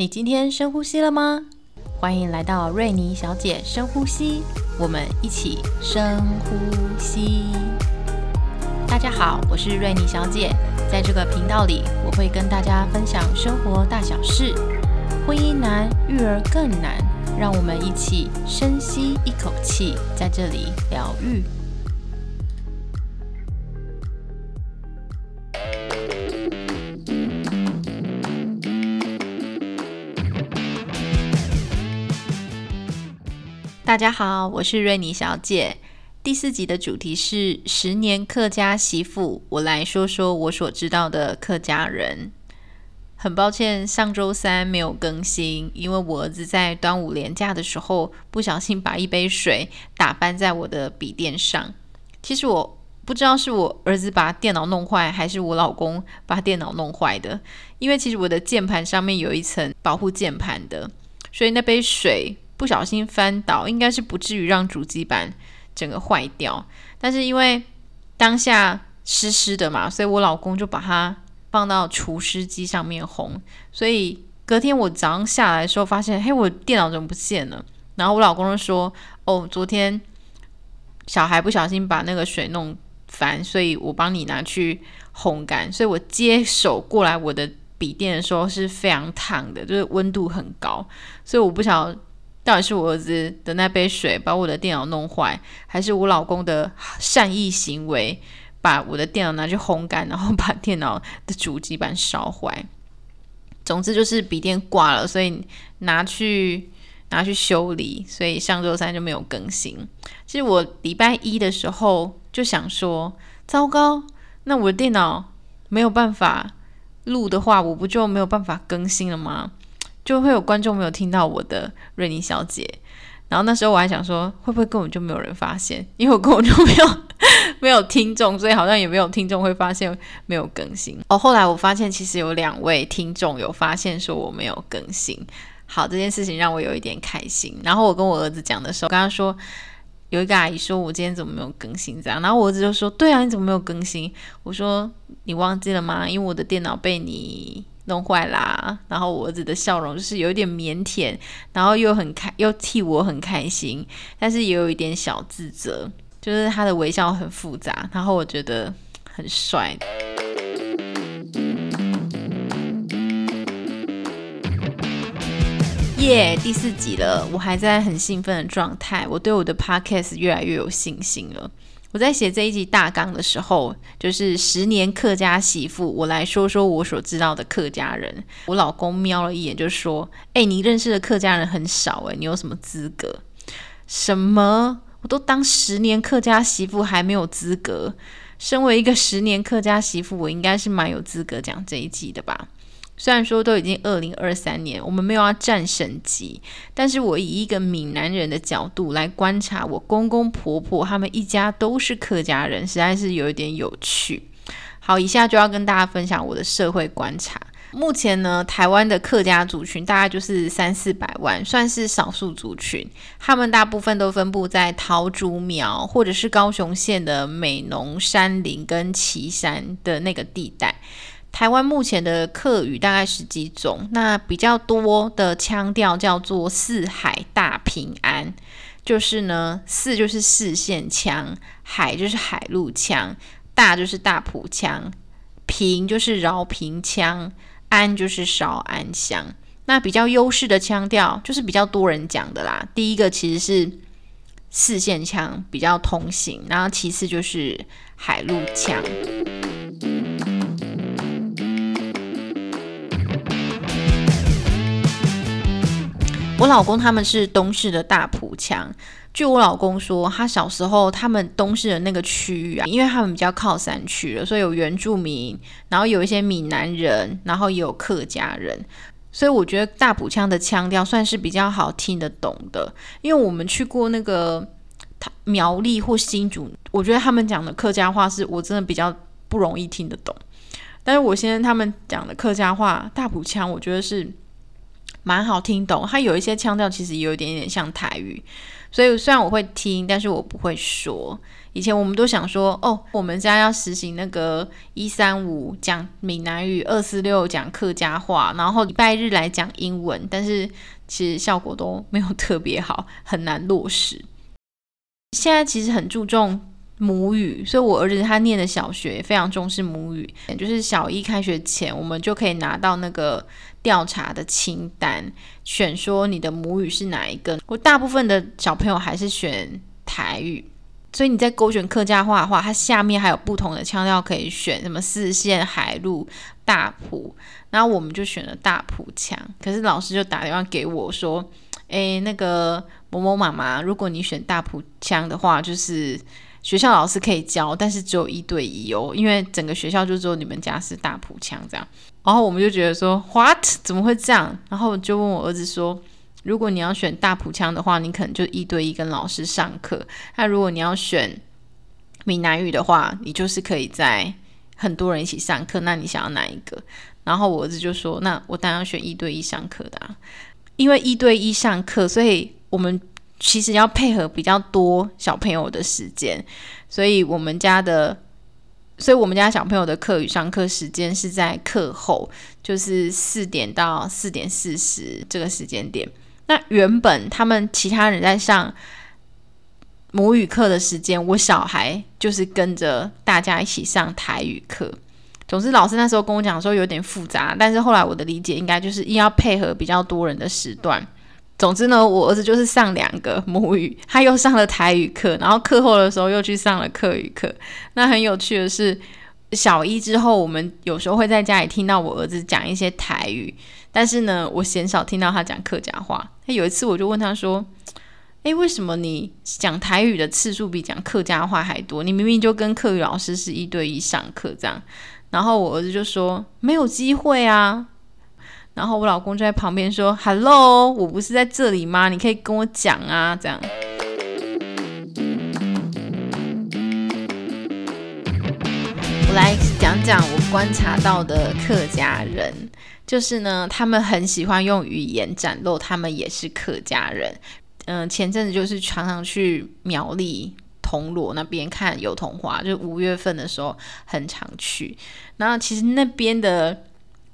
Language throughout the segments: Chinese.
你今天深呼吸了吗？欢迎来到瑞妮小姐深呼吸，我们一起深呼吸。大家好，我是瑞妮小姐，在这个频道里，我会跟大家分享生活大小事。婚姻难，育儿更难，让我们一起深吸一口气，在这里疗愈。大家好，我是瑞妮小姐。第四集的主题是十年客家媳妇，我来说说我所知道的客家人。很抱歉，上周三没有更新，因为我儿子在端午连假的时候不小心把一杯水打翻在我的笔电上。其实我不知道是我儿子把电脑弄坏，还是我老公把电脑弄坏的。因为其实我的键盘上面有一层保护键盘的，所以那杯水。不小心翻倒，应该是不至于让主机板整个坏掉。但是因为当下湿湿的嘛，所以我老公就把它放到除湿机上面烘。所以隔天我早上下来的时候，发现，嘿，我电脑怎么不见了？然后我老公就说：“哦，昨天小孩不小心把那个水弄翻，所以我帮你拿去烘干。”所以我接手过来我的笔电的时候是非常烫的，就是温度很高，所以我不晓。到底是我儿子的那杯水把我的电脑弄坏，还是我老公的善意行为把我的电脑拿去烘干，然后把电脑的主机板烧坏？总之就是笔电挂了，所以拿去拿去修理，所以上周三就没有更新。其实我礼拜一的时候就想说，糟糕，那我的电脑没有办法录的话，我不就没有办法更新了吗？就会有观众没有听到我的瑞妮小姐，然后那时候我还想说，会不会根本就没有人发现？因为我根本就没有没有听众，所以好像也没有听众会发现没有更新。哦，后来我发现其实有两位听众有发现说我没有更新，好，这件事情让我有一点开心。然后我跟我儿子讲的时候，跟他说有一个阿姨说我今天怎么没有更新这样，然后我儿子就说，对啊，你怎么没有更新？我说你忘记了吗？因为我的电脑被你。弄坏啦，然后我儿子的笑容就是有一点腼腆，然后又很开，又替我很开心，但是也有一点小自责，就是他的微笑很复杂，然后我觉得很帅。耶，第四集了，我还在很兴奋的状态，我对我的 podcast 越来越有信心了。我在写这一集大纲的时候，就是十年客家媳妇，我来说说我所知道的客家人。我老公瞄了一眼，就说：“哎，你认识的客家人很少，哎，你有什么资格？什么？我都当十年客家媳妇还没有资格？身为一个十年客家媳妇，我应该是蛮有资格讲这一集的吧？”虽然说都已经二零二三年，我们没有要战省级，但是我以一个闽南人的角度来观察，我公公婆婆他们一家都是客家人，实在是有一点有趣。好，以下就要跟大家分享我的社会观察。目前呢，台湾的客家族群大概就是三四百万，算是少数族群。他们大部分都分布在桃竹苗或者是高雄县的美浓山林跟旗山的那个地带。台湾目前的客语大概十几种，那比较多的腔调叫做四海大平安，就是呢四就是四线腔，海就是海陆腔，大就是大埔腔，平就是饶平腔，安就是少安乡。那比较优势的腔调就是比较多人讲的啦。第一个其实是四线腔比较通行，然后其次就是海陆腔。我老公他们是东市的大埔腔。据我老公说，他小时候他们东市的那个区域啊，因为他们比较靠山区了，所以有原住民，然后有一些闽南人，然后也有客家人，所以我觉得大埔腔的腔调算是比较好听得懂的。因为我们去过那个苗栗或新竹，我觉得他们讲的客家话是我真的比较不容易听得懂。但是我现在他们讲的客家话大埔腔，我觉得是。蛮好听懂。它有一些腔调其实有一点点像台语，所以虽然我会听，但是我不会说。以前我们都想说，哦，我们家要实行那个一三五讲闽南语，二四六讲客家话，然后礼拜日来讲英文，但是其实效果都没有特别好，很难落实。现在其实很注重母语，所以我儿子他念的小学非常重视母语，就是小一开学前，我们就可以拿到那个调查的清单，选说你的母语是哪一个。我大部分的小朋友还是选台语。所以你在勾选客家话的话，它下面还有不同的腔调可以选，什么四线、海陆、大埔，然后我们就选了大埔腔。可是老师就打电话给我说：“诶，那个某某妈妈，如果你选大埔腔的话，就是学校老师可以教，但是只有一对一哦，因为整个学校就只有你们家是大埔腔这样。”然后我们就觉得说：“What？怎么会这样？”然后就问我儿子说。如果你要选大埔腔的话，你可能就一对一跟老师上课。那如果你要选闽南语的话，你就是可以在很多人一起上课。那你想要哪一个？然后我儿子就说：“那我当然要选一对一上课的，啊，因为一对一上课，所以我们其实要配合比较多小朋友的时间。所以我们家的，所以我们家小朋友的课与上课时间是在课后，就是四点到四点四十这个时间点。”那原本他们其他人在上母语课的时间，我小孩就是跟着大家一起上台语课。总之，老师那时候跟我讲说有点复杂，但是后来我的理解应该就是要配合比较多人的时段。总之呢，我儿子就是上两个母语，他又上了台语课，然后课后的时候又去上了客语课。那很有趣的是，小一之后，我们有时候会在家里听到我儿子讲一些台语。但是呢，我鲜少听到他讲客家话。他有一次，我就问他说：“诶，为什么你讲台语的次数比讲客家话还多？你明明就跟客语老师是一对一上课这样。”然后我儿子就说：“没有机会啊。”然后我老公就在旁边说：“Hello，我不是在这里吗？你可以跟我讲啊。”这样。我来讲讲我观察到的客家人。就是呢，他们很喜欢用语言展露他们也是客家人。嗯，前阵子就是常常去苗栗铜锣那边看有桐花，就五月份的时候很常去。然后其实那边的，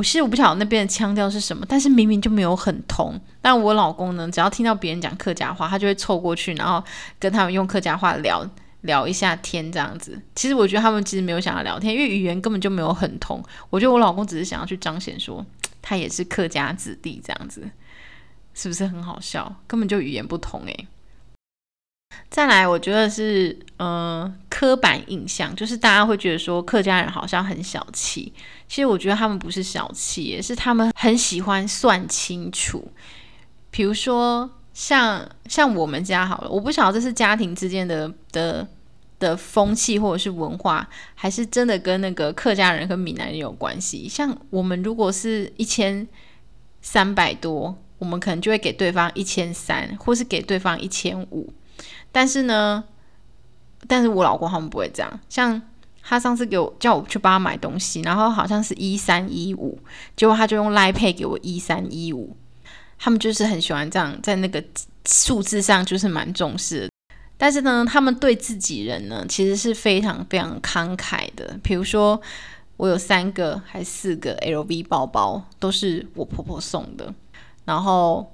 我其实我不晓得那边的腔调是什么，但是明明就没有很通。但我老公呢，只要听到别人讲客家话，他就会凑过去，然后跟他们用客家话聊聊一下天这样子。其实我觉得他们其实没有想要聊天，因为语言根本就没有很通。我觉得我老公只是想要去彰显说。他也是客家子弟，这样子是不是很好笑？根本就语言不同诶。再来，我觉得是呃刻板印象，就是大家会觉得说客家人好像很小气。其实我觉得他们不是小气，也是他们很喜欢算清楚。比如说像像我们家好了，我不晓得这是家庭之间的的。的风气或者是文化，还是真的跟那个客家人和闽南人有关系。像我们如果是一千三百多，我们可能就会给对方一千三，或是给对方一千五。但是呢，但是我老公他们不会这样。像他上次给我叫我去帮他买东西，然后好像是一三一五，结果他就用赖配给我一三一五。他们就是很喜欢这样，在那个数字上就是蛮重视。但是呢，他们对自己人呢，其实是非常非常慷慨的。比如说，我有三个还四个 LV 包包，都是我婆婆送的。然后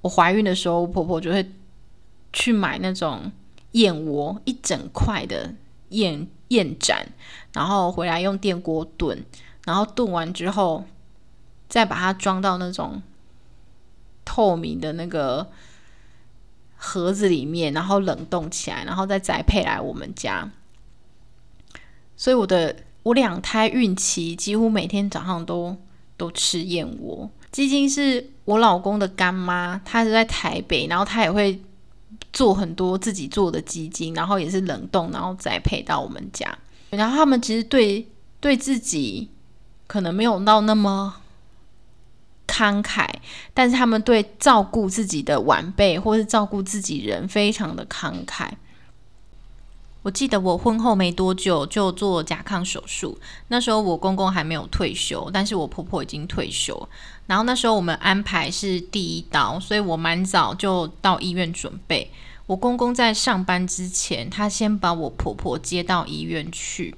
我怀孕的时候，我婆婆就会去买那种燕窝，一整块的燕燕盏，然后回来用电锅炖，然后炖完之后，再把它装到那种透明的那个。盒子里面，然后冷冻起来，然后再宅配来我们家。所以我的我两胎孕期几乎每天早上都都吃燕窝。基金是我老公的干妈，她是在台北，然后她也会做很多自己做的基金，然后也是冷冻，然后再配到我们家。然后他们其实对对自己可能没有到那么。慷慨，但是他们对照顾自己的晚辈或是照顾自己人非常的慷慨。我记得我婚后没多久就做甲亢手术，那时候我公公还没有退休，但是我婆婆已经退休。然后那时候我们安排是第一刀，所以我蛮早就到医院准备。我公公在上班之前，他先把我婆婆接到医院去，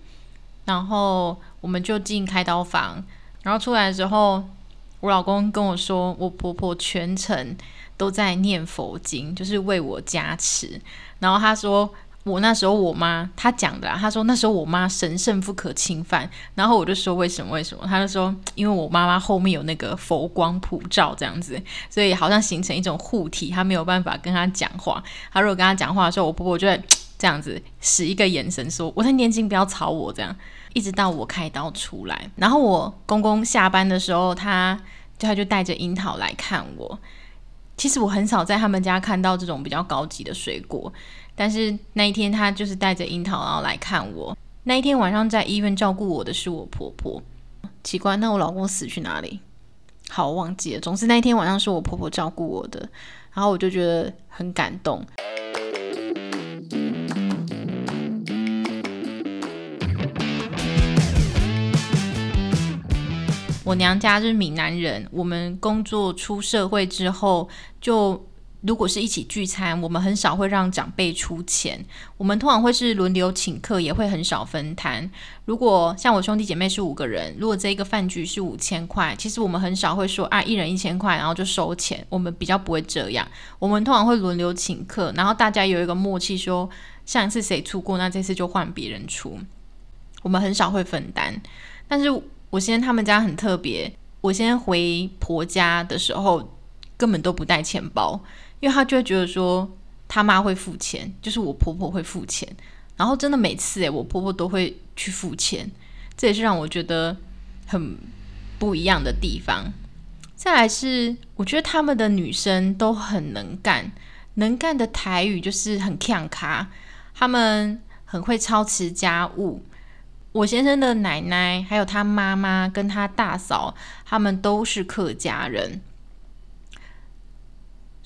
然后我们就进开刀房。然后出来的时候，我老公跟我说，我婆婆全程都在念佛经，就是为我加持。然后他说。我那时候我妈她讲的，她说那时候我妈神圣不可侵犯，然后我就说为什么为什么？她就说因为我妈妈后面有那个佛光普照这样子，所以好像形成一种护体，她没有办法跟她讲话。她如果跟她讲话的时候，我婆婆就会这样子使一个眼神说我在念经，不要吵我这样。一直到我开刀出来，然后我公公下班的时候，他就他就带着樱桃来看我。其实我很少在他们家看到这种比较高级的水果。但是那一天，他就是带着樱桃，然后来看我。那一天晚上在医院照顾我的是我婆婆。奇怪，那我老公死去哪里？好，忘记了。总之那一天晚上是我婆婆照顾我的，然后我就觉得很感动。我娘家是闽南人，我们工作出社会之后就。如果是一起聚餐，我们很少会让长辈出钱，我们通常会是轮流请客，也会很少分摊。如果像我兄弟姐妹是五个人，如果这一个饭局是五千块，其实我们很少会说啊一人一千块，然后就收钱。我们比较不会这样，我们通常会轮流请客，然后大家有一个默契，说上一次谁出过，那这次就换别人出。我们很少会分担。但是我先他们家很特别，我先回婆家的时候根本都不带钱包。因为他就会觉得说他妈会付钱，就是我婆婆会付钱，然后真的每次诶，我婆婆都会去付钱，这也是让我觉得很不一样的地方。再来是，我觉得他们的女生都很能干，能干的台语就是很强卡，他们很会操持家务。我先生的奶奶还有他妈妈跟他大嫂，他们都是客家人。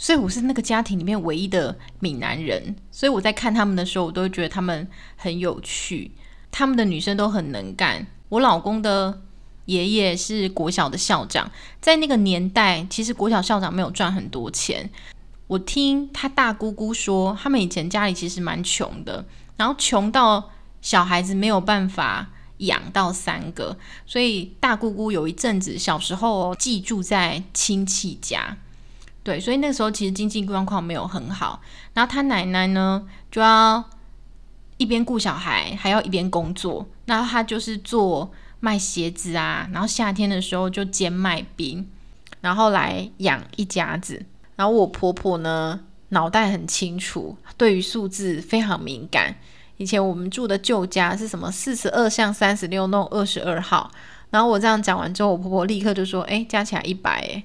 所以我是那个家庭里面唯一的闽南人，所以我在看他们的时候，我都会觉得他们很有趣。他们的女生都很能干。我老公的爷爷是国小的校长，在那个年代，其实国小校长没有赚很多钱。我听他大姑姑说，他们以前家里其实蛮穷的，然后穷到小孩子没有办法养到三个，所以大姑姑有一阵子小时候寄住在亲戚家。对，所以那时候其实经济状况没有很好，然后他奶奶呢就要一边顾小孩，还要一边工作。那他就是做卖鞋子啊，然后夏天的时候就兼卖冰，然后来养一家子。然后我婆婆呢脑袋很清楚，对于数字非常敏感。以前我们住的旧家是什么四十二巷三十六弄二十二号，然后我这样讲完之后，我婆婆立刻就说：“哎，加起来一百。”哎。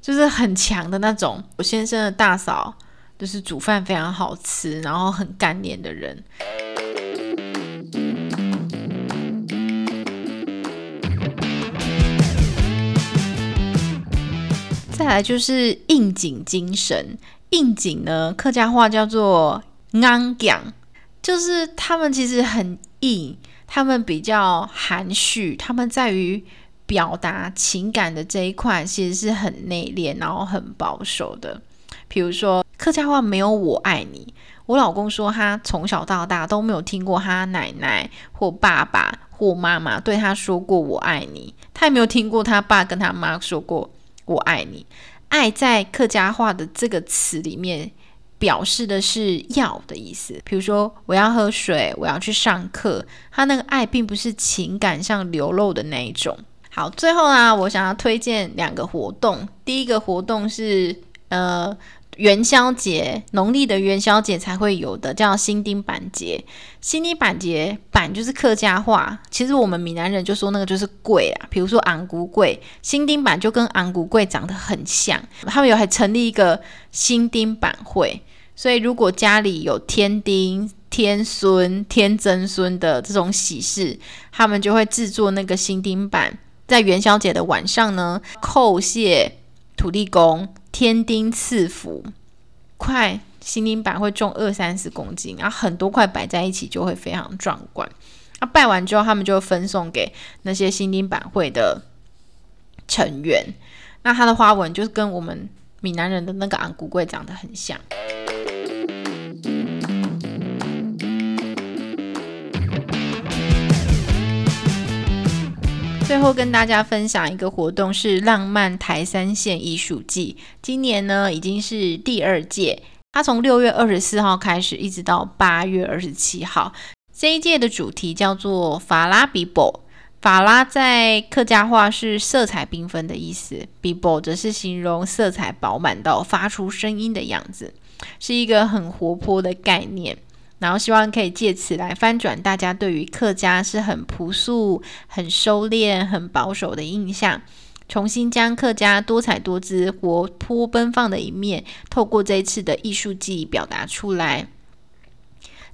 就是很强的那种。我先生的大嫂就是煮饭非常好吃，然后很干练的人。再来就是应景精神，应景呢，客家话叫做安讲，就是他们其实很硬，他们比较含蓄，他们在于。表达情感的这一块其实是很内敛，然后很保守的。比如说客家话没有“我爱你”，我老公说他从小到大都没有听过他奶奶或爸爸或妈妈对他说过“我爱你”，他也没有听过他爸跟他妈说过“我爱你”。爱在客家话的这个词里面表示的是要的意思。比如说我要喝水，我要去上课，他那个爱并不是情感上流露的那一种。好，最后啊，我想要推荐两个活动。第一个活动是呃元宵节，农历的元宵节才会有的，叫新丁板节。新丁板节板就是客家话，其实我们闽南人就说那个就是贵啊，比如说昂古贵，新丁板就跟昂古贵长得很像。他们有还成立一个新丁板会，所以如果家里有添丁、天孙、天曾孙的这种喜事，他们就会制作那个新丁板。在元宵节的晚上呢，叩谢土地公、天丁赐福。块心灵板会重二三十公斤，然后很多块摆在一起就会非常壮观。那拜完之后，他们就分送给那些新丁板会的成员。那它的花纹就是跟我们闽南人的那个昂古贵长得很像。最后跟大家分享一个活动，是浪漫台三线艺术季。今年呢已经是第二届，它从六月二十四号开始，一直到八月二十七号。这一届的主题叫做法拉比波。法拉在客家话是色彩缤纷的意思，比波则是形容色彩饱满到发出声音的样子，是一个很活泼的概念。然后希望可以借此来翻转大家对于客家是很朴素、很收敛、很保守的印象，重新将客家多彩多姿、活泼奔放的一面，透过这一次的艺术季表达出来。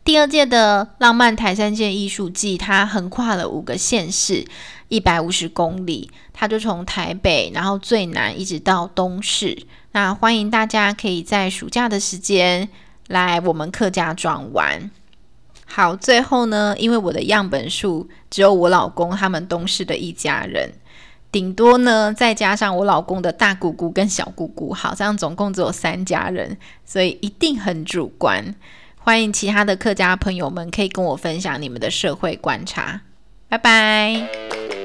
第二届的浪漫台三线艺术季，它横跨了五个县市，一百五十公里，它就从台北，然后最南一直到东市。那欢迎大家可以在暑假的时间。来我们客家庄玩，好，最后呢，因为我的样本数只有我老公他们东市的一家人，顶多呢再加上我老公的大姑姑跟小姑姑，好，这样总共只有三家人，所以一定很主观。欢迎其他的客家朋友们可以跟我分享你们的社会观察，拜拜。